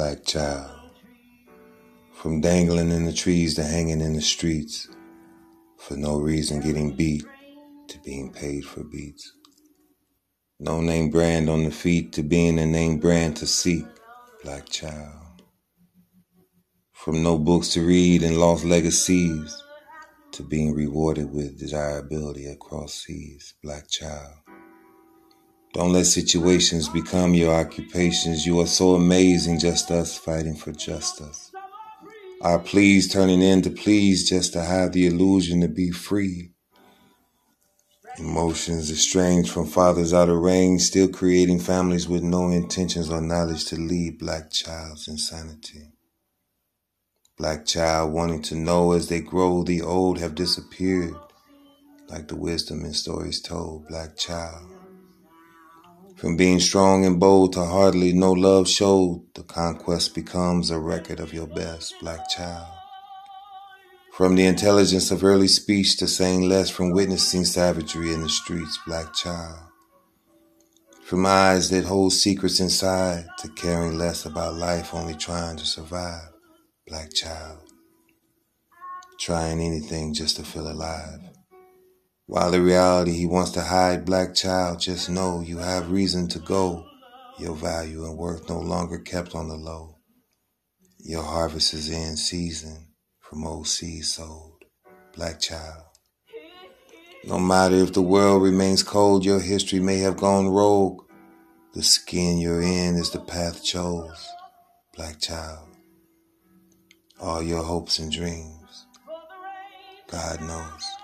black child. From dangling in the trees to hanging in the streets, for no reason getting beat to being paid for beats. No name brand on the feet to being a name brand to seek, black child. From no books to read and lost legacies to being rewarded with desirability across seas, black child. Don't let situations become your occupations. You are so amazing, just us fighting for justice. Our pleas turning into pleas just to have the illusion to be free. Emotions estranged from fathers out of range, still creating families with no intentions or knowledge to lead black child's insanity. Black child wanting to know as they grow, the old have disappeared, like the wisdom in stories told. Black child from being strong and bold to hardly no love showed, the conquest becomes a record of your best, black child. From the intelligence of early speech to saying less from witnessing savagery in the streets, black child. From eyes that hold secrets inside to caring less about life, only trying to survive, black child. Trying anything just to feel alive. While the reality he wants to hide, black child, just know you have reason to go. Your value and worth no longer kept on the low. Your harvest is in season from old seeds sold. Black child. No matter if the world remains cold, your history may have gone rogue. The skin you're in is the path chose. Black child. All your hopes and dreams. God knows.